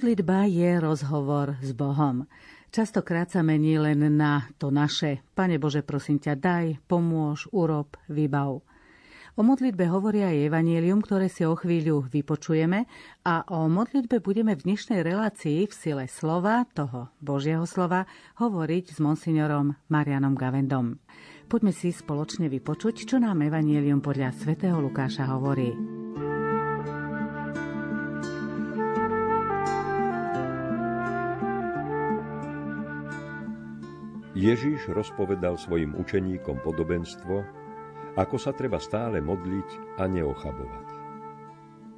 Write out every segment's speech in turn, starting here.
Modlitba je rozhovor s Bohom. Častokrát sa mení len na to naše. Pane Bože, prosím ťa, daj, pomôž, urob, vybav. O modlitbe hovoria aj Evangelium, ktoré si o chvíľu vypočujeme a o modlitbe budeme v dnešnej relácii v sile slova, toho Božieho slova, hovoriť s monsignorom Marianom Gavendom. Poďme si spoločne vypočuť, čo nám Evangelium podľa svätého Lukáša hovorí. Ježíš rozpovedal svojim učeníkom podobenstvo, ako sa treba stále modliť a neochabovať.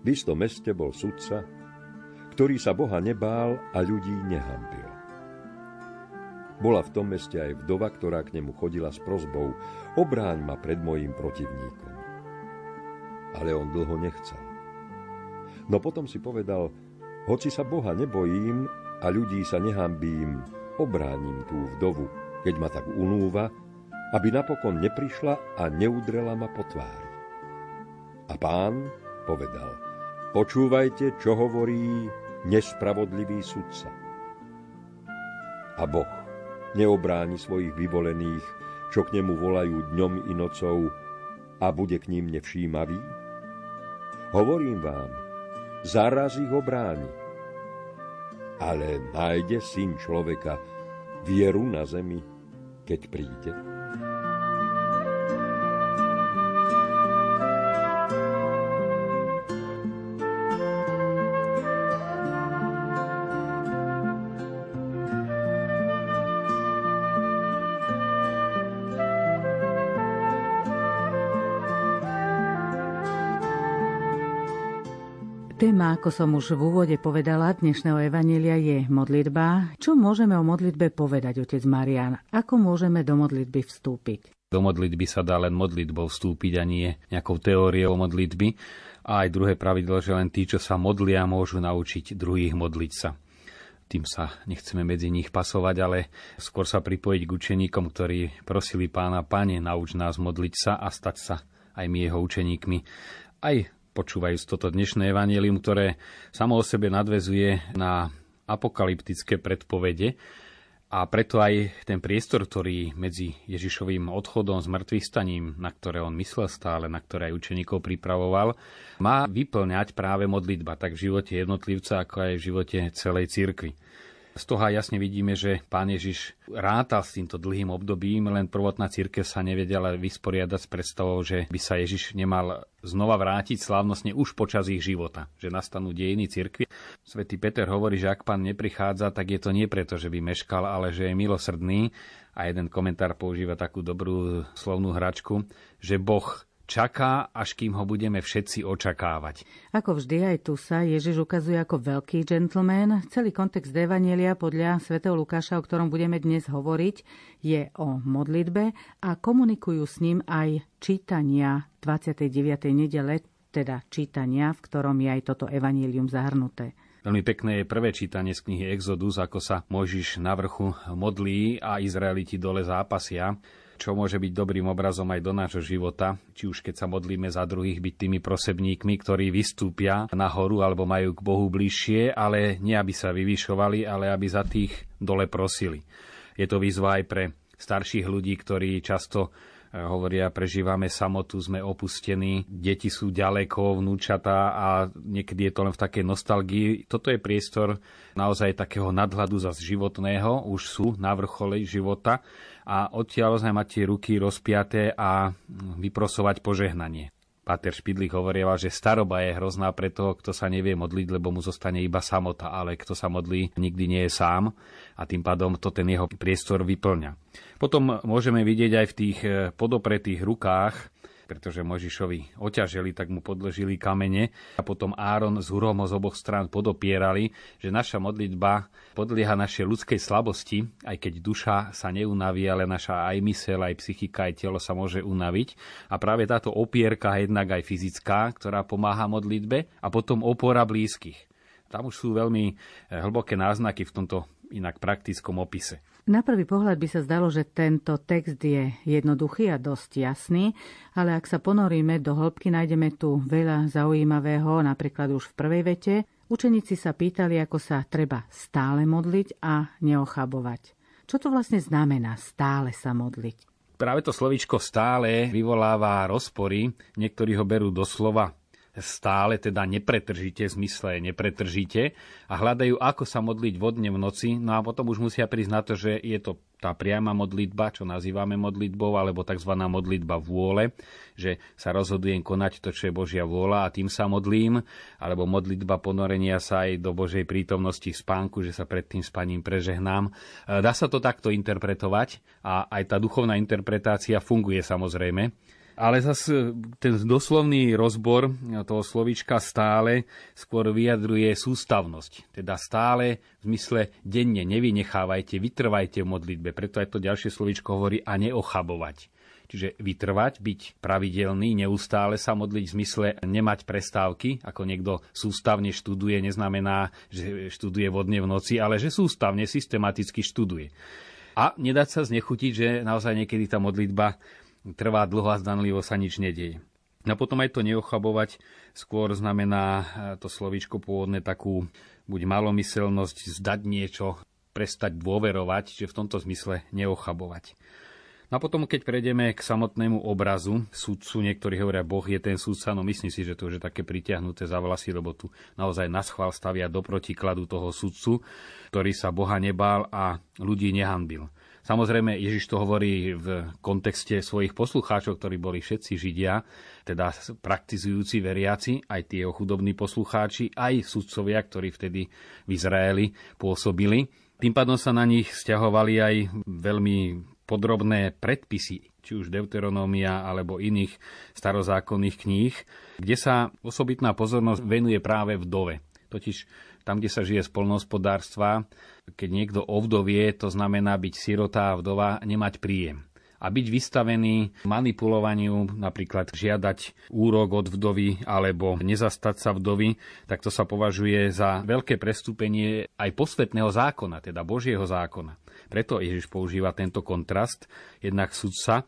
V istom meste bol sudca, ktorý sa Boha nebál a ľudí nehampil. Bola v tom meste aj vdova, ktorá k nemu chodila s prozbou obráň ma pred mojim protivníkom. Ale on dlho nechcel. No potom si povedal, hoci sa Boha nebojím a ľudí sa nehambím, obránim tú vdovu, keď ma tak unúva, aby napokon neprišla a neudrela ma po tvári. A pán povedal, počúvajte, čo hovorí nespravodlivý sudca. A Boh neobráni svojich vyvolených, čo k nemu volajú dňom i nocou a bude k ním nevšímavý? Hovorím vám, zaraz ich obráni. Ale nájde syn človeka vieru na zemi, keď príde? Téma, ako som už v úvode povedala, dnešného Evanília je modlitba. Čo môžeme o modlitbe povedať, otec Marian? Ako môžeme do modlitby vstúpiť? Do modlitby sa dá len modlitbou vstúpiť a nie nejakou teóriou modlitby. A aj druhé pravidlo, že len tí, čo sa modlia, môžu naučiť druhých modliť sa. Tým sa nechceme medzi nich pasovať, ale skôr sa pripojiť k učeníkom, ktorí prosili pána, pane, nauč nás modliť sa a stať sa aj my jeho učeníkmi. Aj počúvajúc toto dnešné evanelium, ktoré samo o sebe nadvezuje na apokalyptické predpovede a preto aj ten priestor, ktorý medzi Ježišovým odchodom s mŕtvych staním, na ktoré on myslel stále, na ktoré aj učeníkov pripravoval, má vyplňať práve modlitba, tak v živote jednotlivca, ako aj v živote celej cirkvi. Z toho jasne vidíme, že pán Ježiš rátal s týmto dlhým obdobím, len prvotná církev sa nevedela vysporiadať s predstavou, že by sa Ježiš nemal znova vrátiť slávnostne už počas ich života, že nastanú dejiny cirkvi. Svetý Peter hovorí, že ak pán neprichádza, tak je to nie preto, že by meškal, ale že je milosrdný. A jeden komentár používa takú dobrú slovnú hračku, že Boh čaká, až kým ho budeme všetci očakávať. Ako vždy aj tu sa Ježiš ukazuje ako veľký gentleman. Celý kontext Evanielia podľa svätého Lukáša, o ktorom budeme dnes hovoriť, je o modlitbe a komunikujú s ním aj čítania 29. nedele, teda čítania, v ktorom je aj toto Evanielium zahrnuté. Veľmi pekné je prvé čítanie z knihy Exodus, ako sa Možiš na vrchu modlí a Izraeliti dole zápasia čo môže byť dobrým obrazom aj do nášho života, či už keď sa modlíme za druhých, byť tými prosebníkmi, ktorí vystúpia na horu alebo majú k Bohu bližšie, ale nie aby sa vyvyšovali, ale aby za tých dole prosili. Je to výzva aj pre starších ľudí, ktorí často eh, hovoria, prežívame samotu, sme opustení, deti sú ďaleko, vnúčatá a niekedy je to len v takej nostalgii. Toto je priestor naozaj takého nadhľadu za životného, už sú na vrchole života a odtiaľ ozaj mať tie ruky rozpiaté a vyprosovať požehnanie. Páter Špidlik hovoril, že staroba je hrozná pre toho, kto sa nevie modliť, lebo mu zostane iba samota, ale kto sa modlí, nikdy nie je sám a tým pádom to ten jeho priestor vyplňa. Potom môžeme vidieť aj v tých eh, podopretých rukách pretože Možišovi oťaželi, tak mu podložili kamene a potom Áron s Hurom ho z oboch strán podopierali, že naša modlitba podlieha našej ľudskej slabosti, aj keď duša sa neunaví, ale naša aj mysel, aj psychika, aj telo sa môže unaviť. A práve táto opierka jednak aj fyzická, ktorá pomáha modlitbe a potom opora blízkych. Tam už sú veľmi eh, hlboké náznaky v tomto inak praktickom opise. Na prvý pohľad by sa zdalo, že tento text je jednoduchý a dosť jasný, ale ak sa ponoríme do hĺbky, nájdeme tu veľa zaujímavého, napríklad už v prvej vete. Učeníci sa pýtali, ako sa treba stále modliť a neochabovať. Čo to vlastne znamená stále sa modliť? Práve to slovičko stále vyvoláva rozpory. Niektorí ho berú doslova stále, teda nepretržite, zmysle nepretržite a hľadajú, ako sa modliť vodne v noci. No a potom už musia prísť na to, že je to tá priama modlitba, čo nazývame modlitbou, alebo tzv. modlitba vôle, že sa rozhodujem konať to, čo je Božia vôľa a tým sa modlím, alebo modlitba ponorenia sa aj do Božej prítomnosti v spánku, že sa pred tým spaním prežehnám. Dá sa to takto interpretovať a aj tá duchovná interpretácia funguje samozrejme. Ale zase ten doslovný rozbor toho slovička stále skôr vyjadruje sústavnosť. Teda stále v zmysle denne nevynechávajte, vytrvajte v modlitbe. Preto aj to ďalšie slovičko hovorí a neochabovať. Čiže vytrvať, byť pravidelný, neustále sa modliť v zmysle nemať prestávky, ako niekto sústavne študuje, neznamená, že študuje vodne v noci, ale že sústavne, systematicky študuje. A nedať sa znechutiť, že naozaj niekedy tá modlitba trvá dlho a zdanlivo sa nič nedieje. No potom aj to neochabovať skôr znamená eh, to slovíčko pôvodné takú buď malomyselnosť, zdať niečo, prestať dôverovať, že v tomto zmysle neochabovať. No a potom, keď prejdeme k samotnému obrazu sudcu, niektorí hovoria, Boh je ten sudca, no myslím si, že to už je také pritiahnuté za vlasy, lebo tu naozaj na schvál stavia do protikladu toho sudcu, ktorý sa Boha nebál a ľudí nehanbil. Samozrejme, Ježiš to hovorí v kontexte svojich poslucháčov, ktorí boli všetci Židia, teda praktizujúci veriaci, aj tie chudobní poslucháči, aj sudcovia, ktorí vtedy v Izraeli pôsobili. Tým pádom sa na nich stiahovali aj veľmi podrobné predpisy, či už Deuteronómia alebo iných starozákonných kníh, kde sa osobitná pozornosť venuje práve vdove. Totiž tam, kde sa žije z polnohospodárstva, keď niekto ovdovie, to znamená byť sirotá a vdova, nemať príjem a byť vystavený manipulovaniu, napríklad žiadať úrok od vdovy alebo nezastať sa vdovy, tak to sa považuje za veľké prestúpenie aj posvetného zákona, teda Božieho zákona. Preto Ježiš používa tento kontrast, jednak sudca,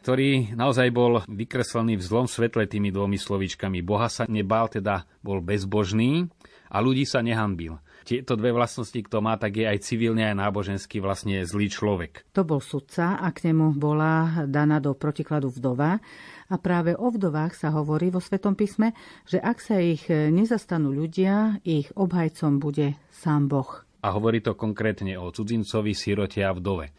ktorý naozaj bol vykreslený v zlom svetle tými dvomi slovíčkami. Boha sa nebál, teda bol bezbožný a ľudí sa nehambil tieto dve vlastnosti, kto má, tak je aj civilne, aj náboženský vlastne zlý človek. To bol sudca a k nemu bola daná do protikladu vdova. A práve o vdovách sa hovorí vo Svetom písme, že ak sa ich nezastanú ľudia, ich obhajcom bude sám Boh. A hovorí to konkrétne o cudzincovi, sirote a vdove.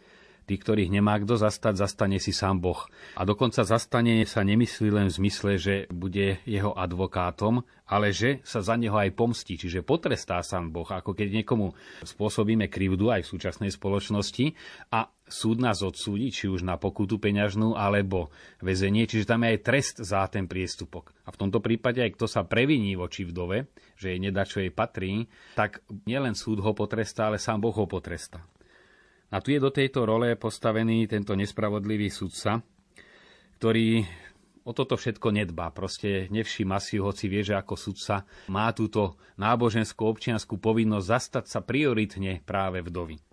Tí, ktorých nemá kto zastať, zastane si sám Boh. A dokonca zastanie sa nemyslí len v zmysle, že bude jeho advokátom, ale že sa za neho aj pomstí, čiže potrestá sám Boh, ako keď niekomu spôsobíme krivdu aj v súčasnej spoločnosti a súd nás odsúdi, či už na pokutu peňažnú alebo väzenie, čiže tam je aj trest za ten priestupok. A v tomto prípade aj kto sa previní voči vdove, že jej nedá, čo jej patrí, tak nielen súd ho potrestá, ale sám Boh ho potrestá. A tu je do tejto role postavený tento nespravodlivý sudca, ktorý o toto všetko nedbá. Proste nevšíma si, hoci vie, že ako sudca má túto náboženskú občianskú povinnosť zastať sa prioritne práve vdovy.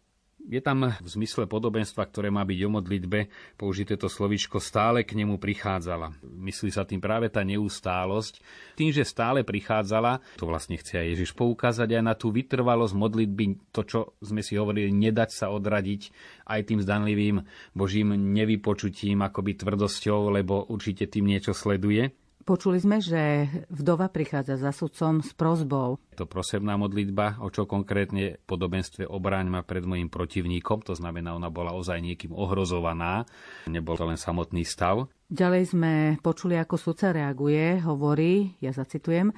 Je tam v zmysle podobenstva, ktoré má byť o modlitbe, použité to slovičko stále k nemu prichádzala. Myslí sa tým práve tá neustálosť. Tým, že stále prichádzala, to vlastne chce aj Ježiš poukázať aj na tú vytrvalosť modlitby, to, čo sme si hovorili, nedať sa odradiť aj tým zdanlivým Božím nevypočutím, akoby tvrdosťou, lebo určite tým niečo sleduje. Počuli sme, že vdova prichádza za sudcom s prozbou. To prosebná modlitba, o čo konkrétne podobenstve obráň ma pred mojim protivníkom, to znamená, ona bola ozaj niekým ohrozovaná, nebol to len samotný stav. Ďalej sme počuli, ako sudca reaguje, hovorí, ja zacitujem,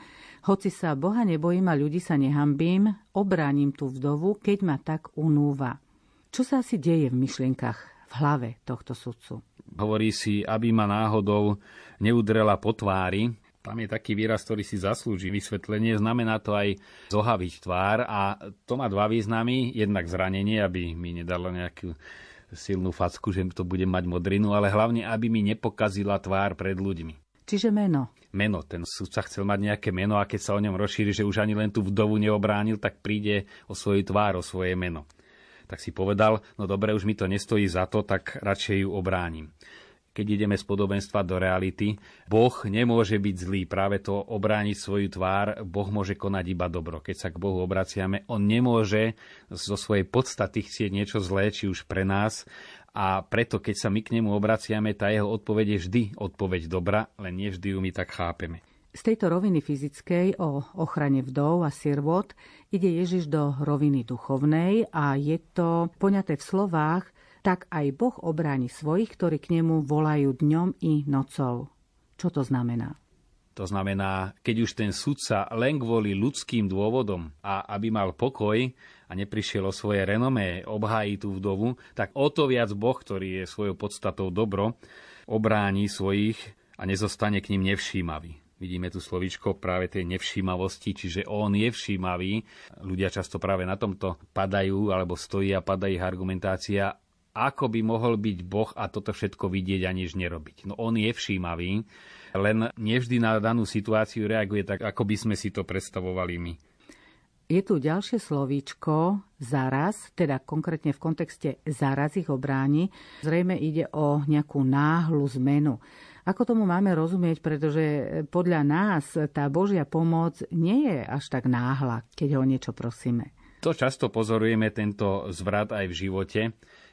hoci sa Boha nebojím a ľudí sa nehambím, obránim tú vdovu, keď ma tak unúva. Čo sa asi deje v myšlienkach, v hlave tohto sudcu? Hovorí si, aby ma náhodou neudrela po tvári. Tam je taký výraz, ktorý si zaslúži vysvetlenie. Znamená to aj zohaviť tvár a to má dva významy. Jednak zranenie, aby mi nedalo nejakú silnú facku, že to bude mať modrinu, ale hlavne, aby mi nepokazila tvár pred ľuďmi. Čiže meno. Meno. Ten sudca chcel mať nejaké meno a keď sa o ňom rozšíri, že už ani len tú vdovu neobránil, tak príde o svoju tvár, o svoje meno. Tak si povedal, no dobre, už mi to nestojí za to, tak radšej ju obránim. keď ideme z podobenstva do reality. Boh nemôže byť zlý, práve to obrániť svoju tvár, Boh môže konať iba dobro. Keď sa k Bohu obraciame, On nemôže zo svojej podstaty chcieť niečo zlé, či už pre nás, a preto, keď sa my k nemu obraciame, tá jeho odpoveď je vždy odpoveď dobra, len nie vždy ju my tak chápeme. Z tejto roviny fyzickej o ochrane vdov a sirvot ide Ježiš do roviny duchovnej a je to poňaté v slovách tak aj Boh obráni svojich, ktorí k nemu volajú dňom i nocou. Čo to znamená? To znamená, keď už ten sudca len kvôli ľudským dôvodom a aby mal pokoj a neprišiel o svoje renomé, obhájí tú vdovu, tak o to viac Boh, ktorý je svojou podstatou dobro, obráni svojich a nezostane k ním nevšímavý. Vidíme tu slovíčko práve tej nevšímavosti, čiže on je všímavý. Ľudia často práve na tomto padajú, alebo stojí a padá ich argumentácia ako by mohol byť Boh a toto všetko vidieť a nič nerobiť. No on je všímavý, len nevždy na danú situáciu reaguje tak, ako by sme si to predstavovali my. Je tu ďalšie slovíčko zaraz, teda konkrétne v kontexte zaraz ich obráni. Zrejme ide o nejakú náhlu zmenu. Ako tomu máme rozumieť, pretože podľa nás tá Božia pomoc nie je až tak náhla, keď ho niečo prosíme. To často pozorujeme, tento zvrat aj v živote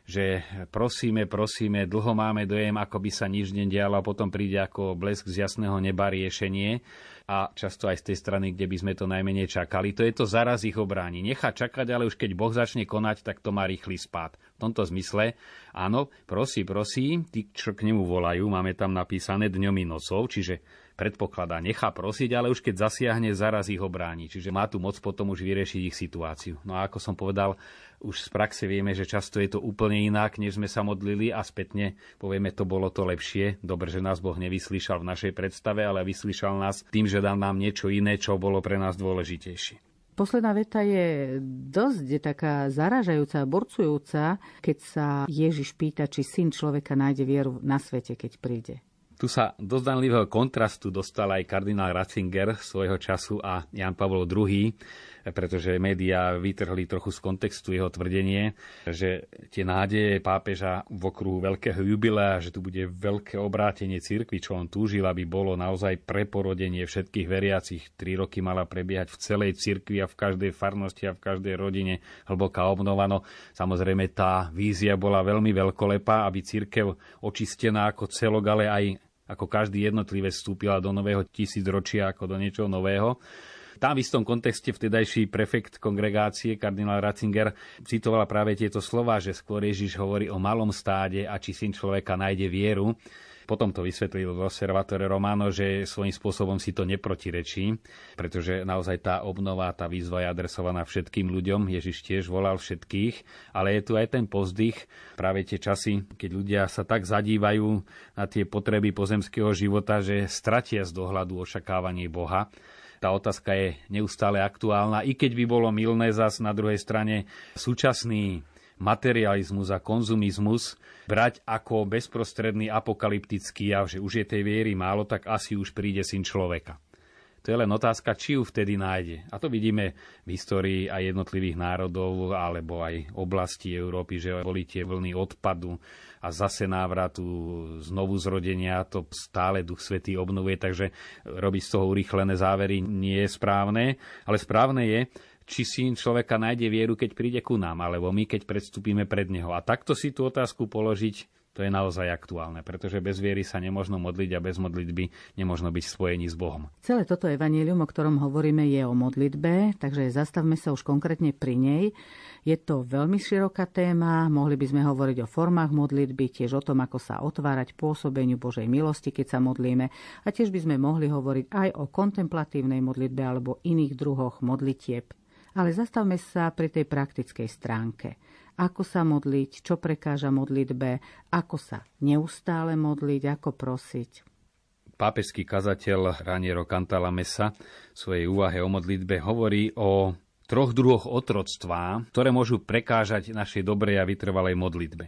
že prosíme, prosíme, dlho máme dojem, ako by sa nič nedialo a potom príde ako blesk z jasného neba riešenie a často aj z tej strany, kde by sme to najmenej čakali. To je to zaraz ich obráni. Nechá čakať, ale už keď Boh začne konať, tak to má rýchly spád. V tomto zmysle, áno, prosí, prosí, tí, čo k nemu volajú, máme tam napísané dňom i nocou, čiže predpokladá, nechá prosiť, ale už keď zasiahne, zaraz ich obráni. Čiže má tu moc potom už vyriešiť ich situáciu. No a ako som povedal, už z praxe vieme, že často je to úplne inak, než sme sa modlili a spätne povieme, to bolo to lepšie. Dobre, že nás Boh nevyslyšal v našej predstave, ale vyslyšal nás tým, že dal nám niečo iné, čo bolo pre nás dôležitejšie. Posledná veta je dosť je taká zaražajúca, borcujúca, keď sa Ježiš pýta, či syn človeka nájde vieru na svete, keď príde. Tu sa do zdanlivého kontrastu dostal aj kardinál Ratzinger svojho času a Jan Pavol II, pretože médiá vytrhli trochu z kontextu jeho tvrdenie, že tie nádeje pápeža v okruhu veľkého jubilea, že tu bude veľké obrátenie cirkvi, čo on túžil, aby bolo naozaj preporodenie všetkých veriacich. Tri roky mala prebiehať v celej cirkvi a v každej farnosti a v každej rodine hlboká obnova. No, samozrejme, tá vízia bola veľmi veľkolepá, aby cirkev očistená ako celok, ale aj ako každý jednotlivé vstúpila do nového tisícročia ako do niečoho nového. Tam v istom kontexte vtedajší prefekt kongregácie, kardinál Ratzinger, citovala práve tieto slova, že skôr Ježiš hovorí o malom stáde a či syn človeka nájde vieru. Potom to vysvetlil v Observatore Romano, že svojím spôsobom si to neprotirečí, pretože naozaj tá obnova, tá výzva je adresovaná všetkým ľuďom. Ježiš tiež volal všetkých, ale je tu aj ten pozdych, práve tie časy, keď ľudia sa tak zadívajú na tie potreby pozemského života, že stratia z dohľadu očakávanie Boha tá otázka je neustále aktuálna, i keď by bolo milné zas na druhej strane súčasný materializmus a konzumizmus brať ako bezprostredný apokalyptický jav, že už je tej viery málo, tak asi už príde syn človeka. To je len otázka, či ju vtedy nájde. A to vidíme v histórii aj jednotlivých národov alebo aj oblasti Európy, že boli tie vlny odpadu a zase návratu, znovu zrodenia, to stále Duch Svetý obnovuje, takže robiť z toho urýchlené závery nie je správne, ale správne je, či syn človeka nájde vieru, keď príde ku nám, alebo my, keď predstúpime pred neho. A takto si tú otázku položiť to je naozaj aktuálne, pretože bez viery sa nemôžno modliť a bez modlitby nemôžno byť spojení s Bohom. Celé toto evanílium, o ktorom hovoríme, je o modlitbe, takže zastavme sa už konkrétne pri nej. Je to veľmi široká téma, mohli by sme hovoriť o formách modlitby, tiež o tom, ako sa otvárať pôsobeniu Božej milosti, keď sa modlíme a tiež by sme mohli hovoriť aj o kontemplatívnej modlitbe alebo iných druhoch modlitieb. Ale zastavme sa pri tej praktickej stránke ako sa modliť, čo prekáža modlitbe, ako sa neustále modliť, ako prosiť. Pápežský kazateľ Raniero Cantalamessa v svojej úvahe o modlitbe hovorí o troch druhoch otroctva, ktoré môžu prekážať našej dobrej a vytrvalej modlitbe.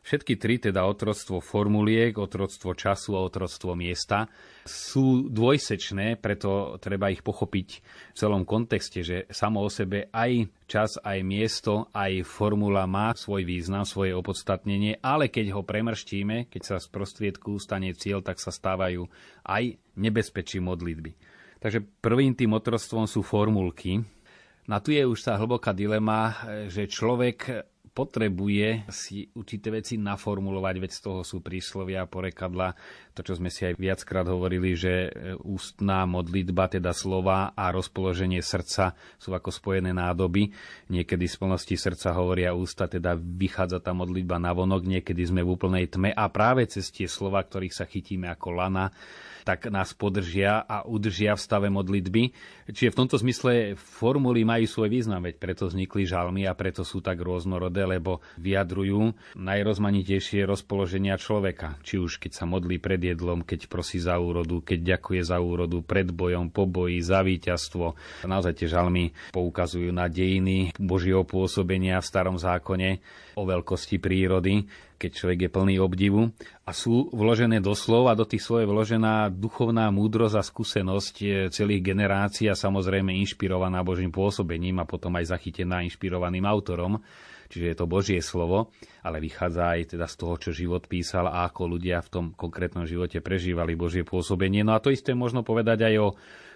Všetky tri, teda otroctvo formuliek, otroctvo času a otroctvo miesta, sú dvojsečné, preto treba ich pochopiť v celom kontexte, že samo o sebe aj čas, aj miesto, aj formula má svoj význam, svoje opodstatnenie, ale keď ho premrštíme, keď sa z prostriedku stane cieľ, tak sa stávajú aj nebezpečí modlitby. Takže prvým tým otroctvom sú formulky. Na tu je už tá hlboká dilema, že človek potrebuje si určité veci naformulovať, veď z toho sú príslovia, porekadla, to, čo sme si aj viackrát hovorili, že e, ústná modlitba, teda slova a rozpoloženie srdca sú ako spojené nádoby. Niekedy z plnosti srdca hovoria ústa, teda vychádza tá modlitba na vonok, niekedy sme v úplnej tme a práve cez tie slova, ktorých sa chytíme ako lana, tak nás podržia a udržia v stave modlitby. Čiže v tomto zmysle formuly majú svoj význam, veď preto vznikli žalmy a preto sú tak rôznorodé, lebo vyjadrujú najrozmanitejšie rozpoloženia človeka. Či už keď sa modlí pred jedlom, keď prosí za úrodu, keď ďakuje za úrodu, pred bojom, po boji, za víťazstvo. Naozaj tie žalmy poukazujú na dejiny Božieho pôsobenia v starom zákone o veľkosti prírody, keď človek je plný obdivu. A sú vložené do slov a do tých slov je vložená duchovná múdrosť a skúsenosť celých generácií a samozrejme inšpirovaná Božím pôsobením a potom aj zachytená inšpirovaným autorom. Čiže je to Božie slovo, ale vychádza aj teda z toho, čo život písal a ako ľudia v tom konkrétnom živote prežívali Božie pôsobenie. No a to isté možno povedať aj o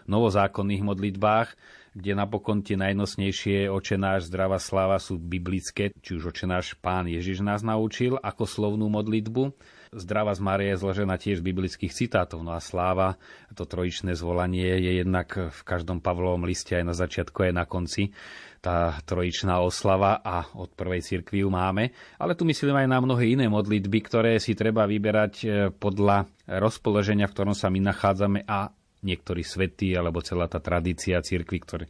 novozákonných modlitbách, kde napokon tie najnosnejšie očenáš, zdravá sláva sú biblické, či už očenáš pán Ježiš nás naučil ako slovnú modlitbu. Zdravá z Márie je zložená tiež z biblických citátov. No a sláva, to trojičné zvolanie je jednak v každom Pavlovom liste aj na začiatku, aj na konci tá trojičná oslava a od prvej cirkvi ju máme. Ale tu myslím aj na mnohé iné modlitby, ktoré si treba vyberať eh, podľa rozpoloženia, v ktorom sa my nachádzame a niektorí svetí alebo celá tá tradícia cirkvi, ktorý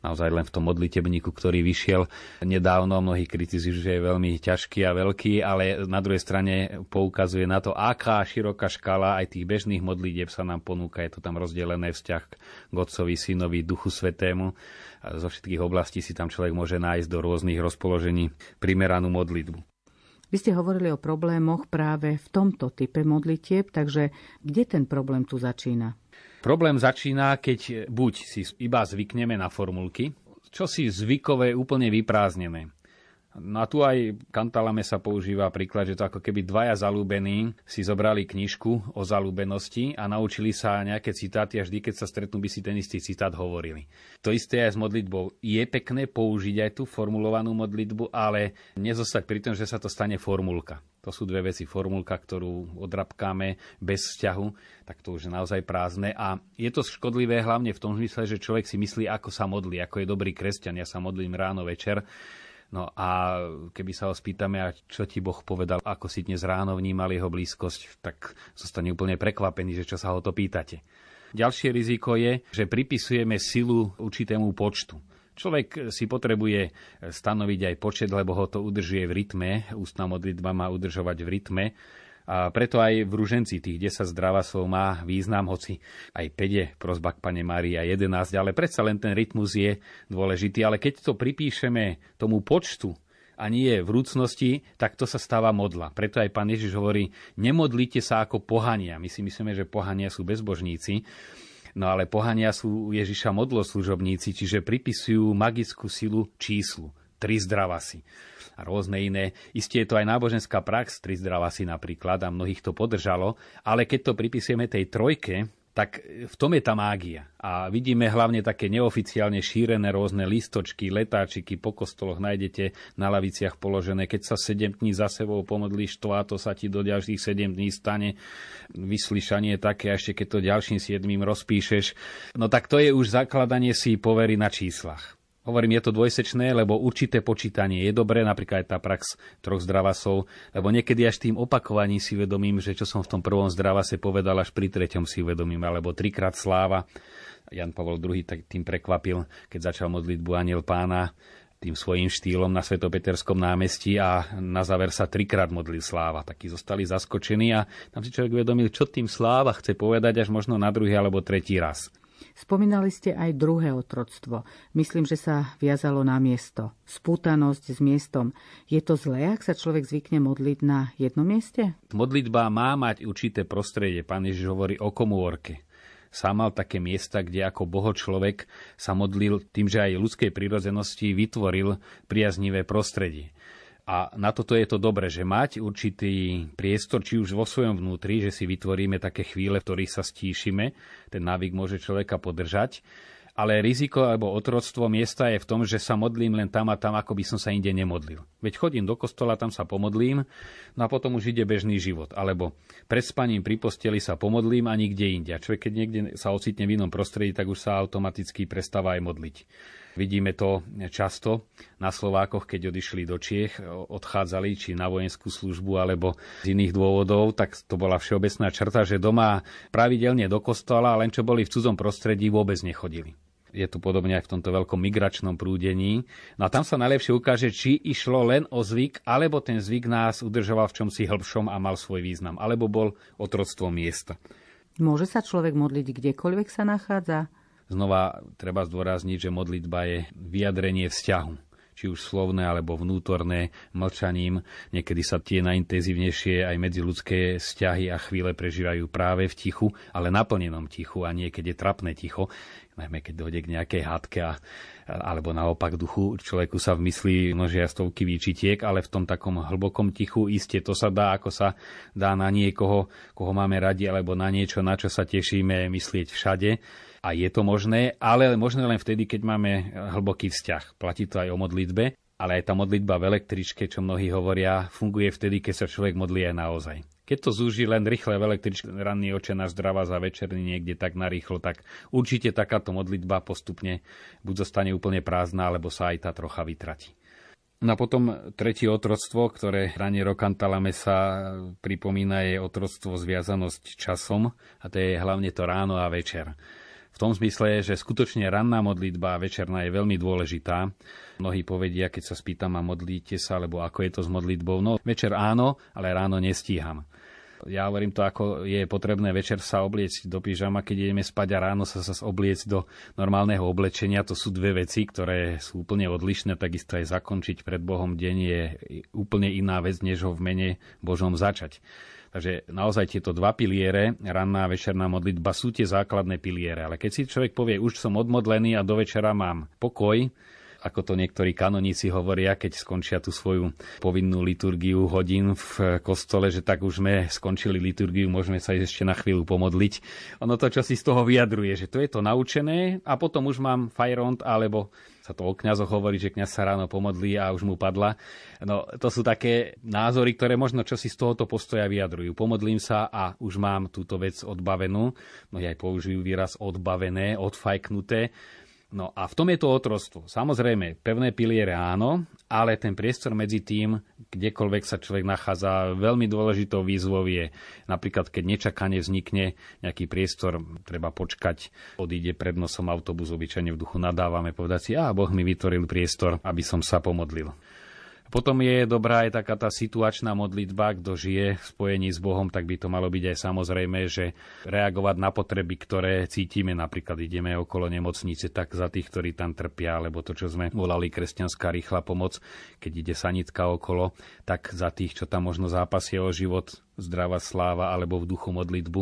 naozaj len v tom modlitebníku, ktorý vyšiel nedávno, mnohí kritizujú, že je veľmi ťažký a veľký, ale na druhej strane poukazuje na to, aká široká škala aj tých bežných modlitieb sa nám ponúka. Je to tam rozdelené vzťah k Otcovi, Synovi, Duchu Svetému. A zo všetkých oblastí si tam človek môže nájsť do rôznych rozpoložení primeranú modlitbu. Vy ste hovorili o problémoch práve v tomto type modlitieb, takže kde ten problém tu začína? Problém začína, keď buď si iba zvykneme na formulky, čo si zvykové úplne vyprázdnené. No a tu aj Kantalame sa používa príklad, že to ako keby dvaja zalúbení si zobrali knižku o zalúbenosti a naučili sa nejaké citáty a vždy, keď sa stretnú, by si ten istý citát hovorili. To isté aj s modlitbou. Je pekné použiť aj tú formulovanú modlitbu, ale nezostať pri tom, že sa to stane formulka. To sú dve veci. Formulka, ktorú odrabkáme bez vzťahu, tak to už je naozaj prázdne. A je to škodlivé hlavne v tom zmysle, že človek si myslí, ako sa modlí, ako je dobrý kresťan. Ja sa modlím ráno, večer No a keby sa ho spýtame, a čo ti Boh povedal, ako si dnes ráno vnímal jeho blízkosť, tak zostane úplne prekvapený, že čo sa ho to pýtate. Ďalšie riziko je, že pripisujeme silu určitému počtu. Človek si potrebuje stanoviť aj počet, lebo ho to udržuje v rytme. Ústna modlitba má udržovať v rytme. A preto aj v Ruženci tých 10 zdravasov má význam, hoci aj 5 je prozba k Pane Márii a 11, ale predsa len ten rytmus je dôležitý. Ale keď to pripíšeme tomu počtu a nie vrúcnosti, tak to sa stáva modla. Preto aj pán Ježiš hovorí, nemodlite sa ako pohania. My si myslíme, že pohania sú bezbožníci, No ale pohania sú Ježiša modloslužobníci, čiže pripisujú magickú silu číslu. Tri zdravasy a rôzne iné. Isté je to aj náboženská prax, tri zdravasy napríklad a mnohých to podržalo, ale keď to pripisujeme tej trojke, tak v tom je tá mágia. A vidíme hlavne také neoficiálne šírené rôzne listočky, letáčiky po kostoloch nájdete na laviciach položené. Keď sa 7 dní za sebou pomodlíš a to sa ti do ďalších 7 dní stane vyslyšanie také, a ešte keď to ďalším 7 rozpíšeš. No tak to je už zakladanie si povery na číslach. Hovorím, je to dvojsečné, lebo určité počítanie je dobré, napríklad aj tá prax troch zdravasov, lebo niekedy až tým opakovaním si vedomím, že čo som v tom prvom zdravase povedal, až pri treťom si uvedomím, alebo trikrát sláva. Jan Pavol II tak tým prekvapil, keď začal modlitbu Aniel pána tým svojím štýlom na Svetopeterskom námestí a na záver sa trikrát modlil sláva. Takí zostali zaskočení a tam si človek uvedomil, čo tým sláva chce povedať až možno na druhý alebo tretí raz. Spomínali ste aj druhé otroctvo. Myslím, že sa viazalo na miesto. Spútanosť s miestom. Je to zlé, ak sa človek zvykne modliť na jednom mieste? Modlitba má mať určité prostredie. Pán Ježiš hovorí o komórke sám mal také miesta, kde ako boho človek sa modlil tým, že aj ľudskej prírodzenosti vytvoril priaznivé prostredie. A na toto je to dobré, že mať určitý priestor, či už vo svojom vnútri, že si vytvoríme také chvíle, v ktorých sa stíšime, ten návyk môže človeka podržať, ale riziko alebo otroctvo miesta je v tom, že sa modlím len tam a tam, ako by som sa inde nemodlil. Veď chodím do kostola, tam sa pomodlím, no a potom už ide bežný život. Alebo pred spaním pri posteli sa pomodlím a nikde inde. A človek, keď niekde sa ocitne v inom prostredí, tak už sa automaticky prestáva aj modliť. Vidíme to často na Slovákoch, keď odišli do Čiech, odchádzali či na vojenskú službu alebo z iných dôvodov, tak to bola všeobecná črta, že doma pravidelne do kostola, len čo boli v cudzom prostredí, vôbec nechodili je tu podobne aj v tomto veľkom migračnom prúdení. No a tam sa najlepšie ukáže, či išlo len o zvyk, alebo ten zvyk nás udržoval v čomsi hĺbšom a mal svoj význam, alebo bol otroctvo miesta. Môže sa človek modliť kdekoľvek sa nachádza? Znova treba zdôrazniť, že modlitba je vyjadrenie vzťahu či už slovné alebo vnútorné, mlčaním. Niekedy sa tie najintenzívnejšie aj medziludské vzťahy a chvíle prežívajú práve v tichu, ale naplnenom tichu a niekedy trapné ticho, najmä keď dojde k nejakej hádke a, alebo naopak duchu človeku sa v mysli množia stovky výčitiek, ale v tom takom hlbokom tichu iste to sa dá, ako sa dá na niekoho, koho máme radi, alebo na niečo, na čo sa tešíme, myslieť všade a je to možné, ale možné len vtedy, keď máme hlboký vzťah. Platí to aj o modlitbe, ale aj tá modlitba v električke, čo mnohí hovoria, funguje vtedy, keď sa človek modlí aj naozaj. Keď to zúži len rýchle v električke, ranný oče náš zdravá za večerný niekde tak narýchlo, tak určite takáto modlitba postupne buď zostane úplne prázdna, alebo sa aj tá trocha vytratí. No a potom tretie otroctvo, ktoré Ranie Rokantalame sa pripomína, je otroctvo zviazanosť časom a to je hlavne to ráno a večer v tom zmysle, že skutočne ranná modlitba večerná je veľmi dôležitá. Mnohí povedia, keď sa spýtam a modlíte sa, alebo ako je to s modlitbou. No večer áno, ale ráno nestíham. Ja hovorím to, ako je potrebné večer sa obliecť do pyžama, keď ideme spať a ráno sa sa obliecť do normálneho oblečenia. To sú dve veci, ktoré sú úplne odlišné. Takisto aj zakončiť pred Bohom deň je úplne iná vec, než ho v mene Božom začať. Takže naozaj tieto dva piliere, ranná a večerná modlitba, sú tie základné piliere. Ale keď si človek povie, už som odmodlený a do večera mám pokoj, ako to niektorí kanoníci hovoria, keď skončia tú svoju povinnú liturgiu hodín v kostole, že tak už sme skončili liturgiu, môžeme sa ešte na chvíľu pomodliť. Ono to, čo si z toho vyjadruje, že to je to naučené a potom už mám fajront alebo sa to o kňazoch hovorí, že kňaz sa ráno pomodlí a už mu padla. No, to sú také názory, ktoré možno čo z tohoto postoja vyjadrujú. Pomodlím sa a už mám túto vec odbavenú. No aj použijú výraz odbavené, odfajknuté. No a v tom je to otrostvo. Samozrejme, pevné piliere áno, ale ten priestor medzi tým, kdekoľvek sa človek nachádza, veľmi dôležitou výzvou je napríklad, keď nečakane vznikne nejaký priestor, treba počkať, odíde pred nosom autobus, obyčajne v duchu nadávame, povedať si, a Boh mi vytvoril priestor, aby som sa pomodlil. Potom je dobrá aj taká tá situačná modlitba, kto žije v spojení s Bohom, tak by to malo byť aj samozrejme, že reagovať na potreby, ktoré cítime, napríklad ideme okolo nemocnice, tak za tých, ktorí tam trpia, alebo to, čo sme volali kresťanská rýchla pomoc, keď ide sanitka okolo, tak za tých, čo tam možno zápasia o život, zdravá sláva alebo v duchu modlitbu.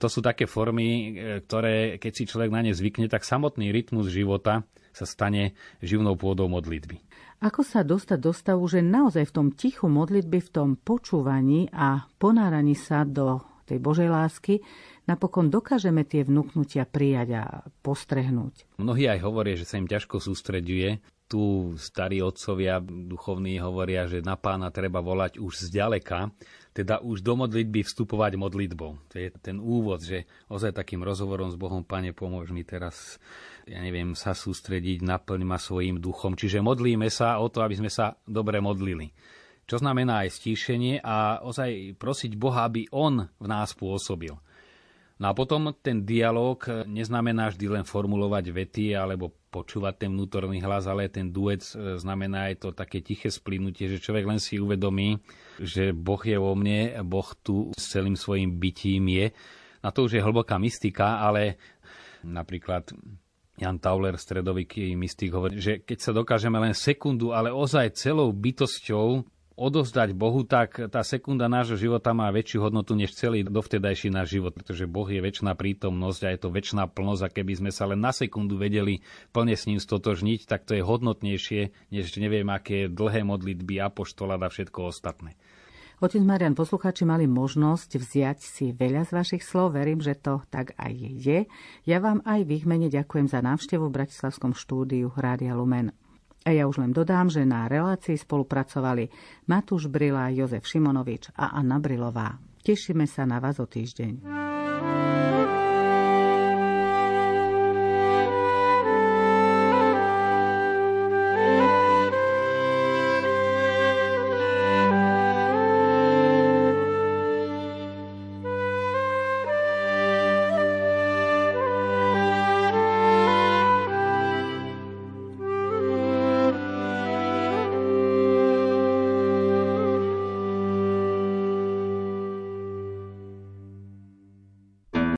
To sú také formy, e, ktoré, keď si človek na ne zvykne, tak samotný rytmus života sa stane živnou pôdou modlitby. Ako sa dostať do stavu, že naozaj v tom tichu modlitby, v tom počúvaní a ponáraní sa do tej Božej lásky, napokon dokážeme tie vnúknutia prijať a postrehnúť. Mnohí aj hovoria, že sa im ťažko sústreďuje. Tu starí otcovia duchovní hovoria, že na pána treba volať už zďaleka, teda už do modlitby vstupovať modlitbou. To je ten úvod, že ozaj takým rozhovorom s Bohom, Pane, pomôž mi teraz, ja neviem, sa sústrediť, naplň ma svojim duchom. Čiže modlíme sa o to, aby sme sa dobre modlili. Čo znamená aj stíšenie a ozaj prosiť Boha, aby On v nás pôsobil. No a potom ten dialog neznamená vždy len formulovať vety alebo počúvať ten vnútorný hlas, ale ten duet e, znamená aj to také tiché splynutie, že človek len si uvedomí, že Boh je vo mne, Boh tu s celým svojim bytím je. Na to už je hlboká mystika, ale Napríklad Jan Tauler, stredový mystik, hovorí, že keď sa dokážeme len sekundu, ale ozaj celou bytosťou odozdať Bohu, tak tá sekunda nášho života má väčšiu hodnotu než celý dovtedajší náš život, pretože Boh je väčšiná prítomnosť a je to väčšiná plnosť a keby sme sa len na sekundu vedeli plne s ním stotožniť, tak to je hodnotnejšie, než neviem, aké dlhé modlitby, apoštolát a všetko ostatné. Otec Marian, poslucháči mali možnosť vziať si veľa z vašich slov. Verím, že to tak aj je. Ja vám aj v ich mene ďakujem za návštevu v Bratislavskom štúdiu Rádia Lumen. A ja už len dodám, že na relácii spolupracovali Matúš Brila, Jozef Šimonovič a Anna Brilová. Tešíme sa na vás o týždeň.